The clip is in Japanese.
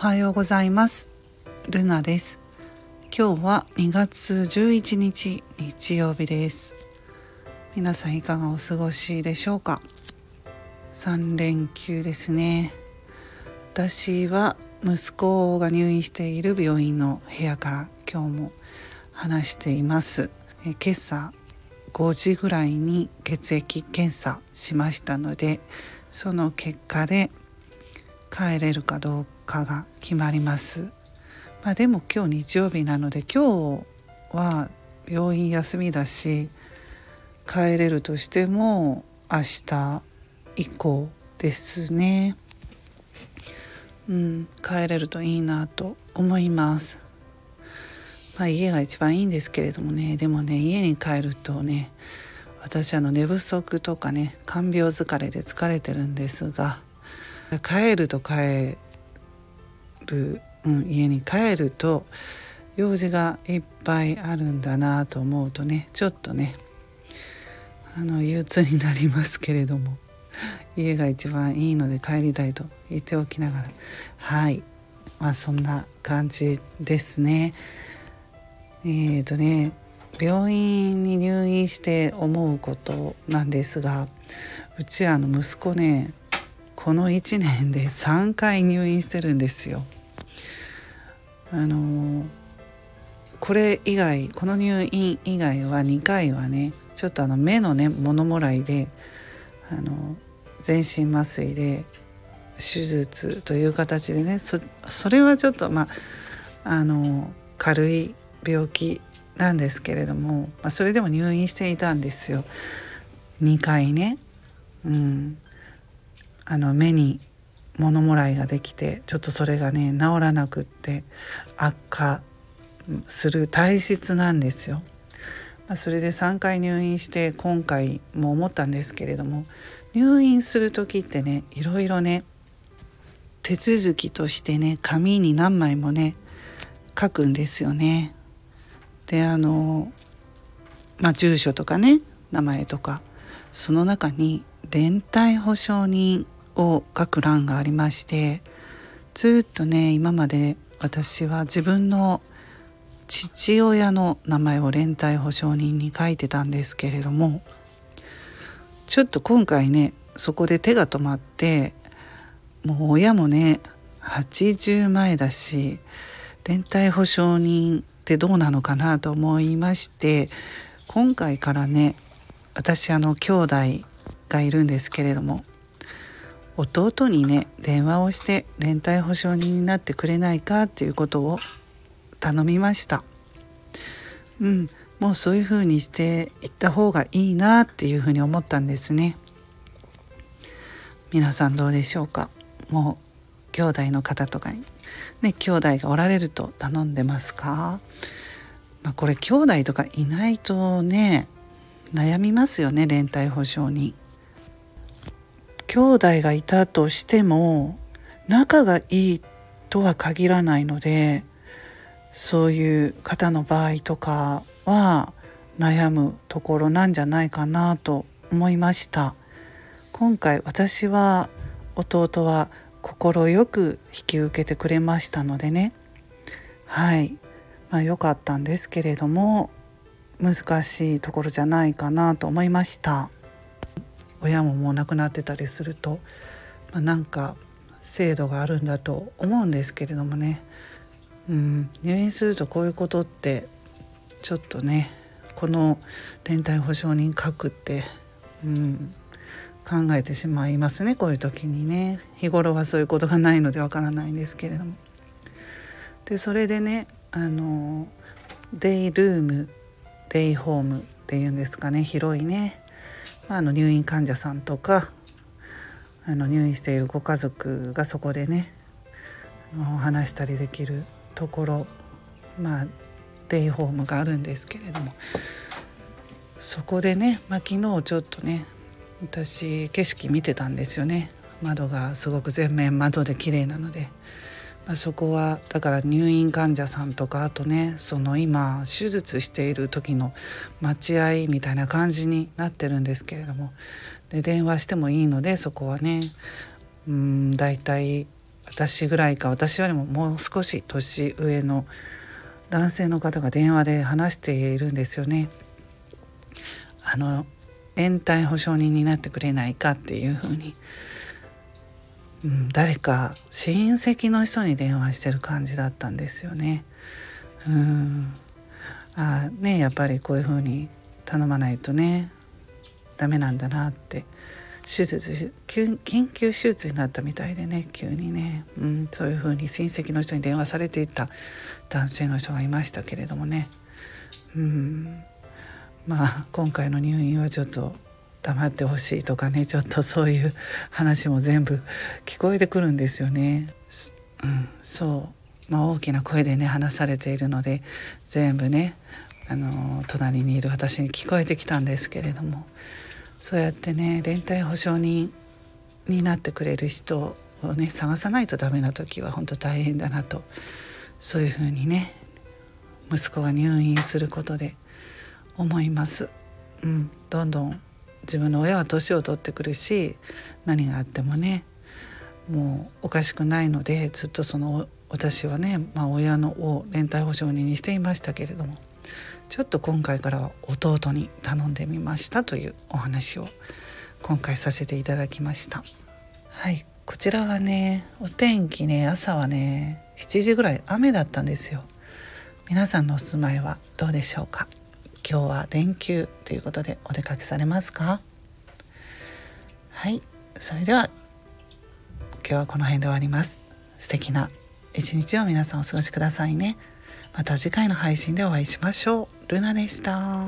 はようございます。ルナです。今日は2月11日日曜日です。皆さんいかがお過ごしでしょうか？3連休ですね。私は息子が入院している病院の部屋から今日も話しています。え今朝5時ぐらいに血液検査しましたのでその結果で帰れるかどうかが決まります。まあ、でも今日日曜日なので今日は病院休みだし帰れるとしても明日以降ですね。うん、帰れるといいなと思います。まあ、家が一番いいんですけれどもねでもね家に帰るとね私あの寝不足とかね看病疲れで疲れてるんですが帰ると帰る、うん、家に帰ると用事がいっぱいあるんだなと思うとねちょっとねあの憂鬱になりますけれども 家が一番いいので帰りたいと言っておきながらはいまあそんな感じですね。えーとね病院に入院して思うことなんですがうちあの息子ねこの1年で3回入院してるんですよ。あのこれ以外この入院以外は2回はねちょっとあの目のね物もらいであの全身麻酔で手術という形でねそそれはちょっとまああの軽い病気なんですけれども、まあ、それでも入院していたんですよ2回ね。うん、あの目に物もらいができてちょっとそれがね治らなくって悪化する体質なんですよ。まあ、それで3回入院して今回も思ったんですけれども入院する時ってねいろいろね手続きとしてね紙に何枚もね書くんですよね。であのまあ住所とかね名前とかその中に連帯保証人を書く欄がありましてずっとね今まで私は自分の父親の名前を連帯保証人に書いてたんですけれどもちょっと今回ねそこで手が止まってもう親もね80前だし連帯保証人ってどうなのかなと思いまして今回からね私あの兄弟がいるんですけれども弟にね電話をして連帯保証人になってくれないかっていうことを頼みました。うんもうそういうふうにしていった方がいいなっていうふうに思ったんですね。皆さんどうでしょうか？もう兄弟の方とかに。ね兄弟がおられると頼んでますか、まあ、これ兄弟とかいないとね悩みますよね連帯保証人。兄弟がいたとしても仲がいいとは限らないのでそういう方の場合とかは悩むところなんじゃないかなと思いました。今回私は弟は快く引き受けてくれましたのでね。はい。まあ良かったんですけれども難しいところじゃないかなと思いました。親ももう亡くなってたりすると、まあ、なんか制度があるんだと思うんですけれどもね、うん、入院するとこういうことってちょっとねこの連帯保証人書くって、うん、考えてしまいますねこういう時にね。日頃はそういうことがないのでわからないんですけれども。でそれでねあのデイルームデイホームっていうんですかね広いね、まあ、あの入院患者さんとかあの入院しているご家族がそこでねお話したりできるところまあデイホームがあるんですけれどもそこでね、まあ、昨日ちょっとね私景色見てたんですよね。窓がすごく全面窓で綺麗なので、あ、そこはだから入院患者さんとかあとねその今手術している時の待合みたいな感じになってるんですけれどもで電話してもいいのでそこはねうん大体私ぐらいか私よりももう少し年上の男性の方が電話で話しているんですよね。あの延滞保証人になってくれないかっていうふうに、うん、誰か親戚の人に電話してる感じだったんですよね。うん。あねやっぱりこういうふうに頼まないとねダメなんだなって。手術緊急手術になったみたいでね急にね、うん、そういうふうに親戚の人に電話されていた男性の人がいましたけれどもね、うん、まあ今回の入院はちょっと黙ってほしいとかねちょっとそういう話も全部聞こえてくるんですよね。うん、そうまあ、大きな声でね話されているので全部ねあの隣にいる私に聞こえてきたんですけれどもそうやってね連帯保証人になってくれる人をね探さないとダメな時は本当大変だなとそういうふうにね息子が入院することで思います。うん、どんどん自分の親は年を取ってくるし何があってもねもうおかしくないのでずっとその私はね、まあ、親のを連帯保証人にしていましたけれどもちょっと今回からは弟に頼んでみましたというお話を今回させていただきました。はいこちらはねお天気ね朝はね7時ぐらい雨だったんですよ。皆さんのお住まいはどうでしょうか？今日は連休ということでお出かけされますか？はいそれでは今日はこの辺で終わります。素敵な一日を皆さんお過ごしくださいね。また次回の配信でお会いしましょう。ルナでした。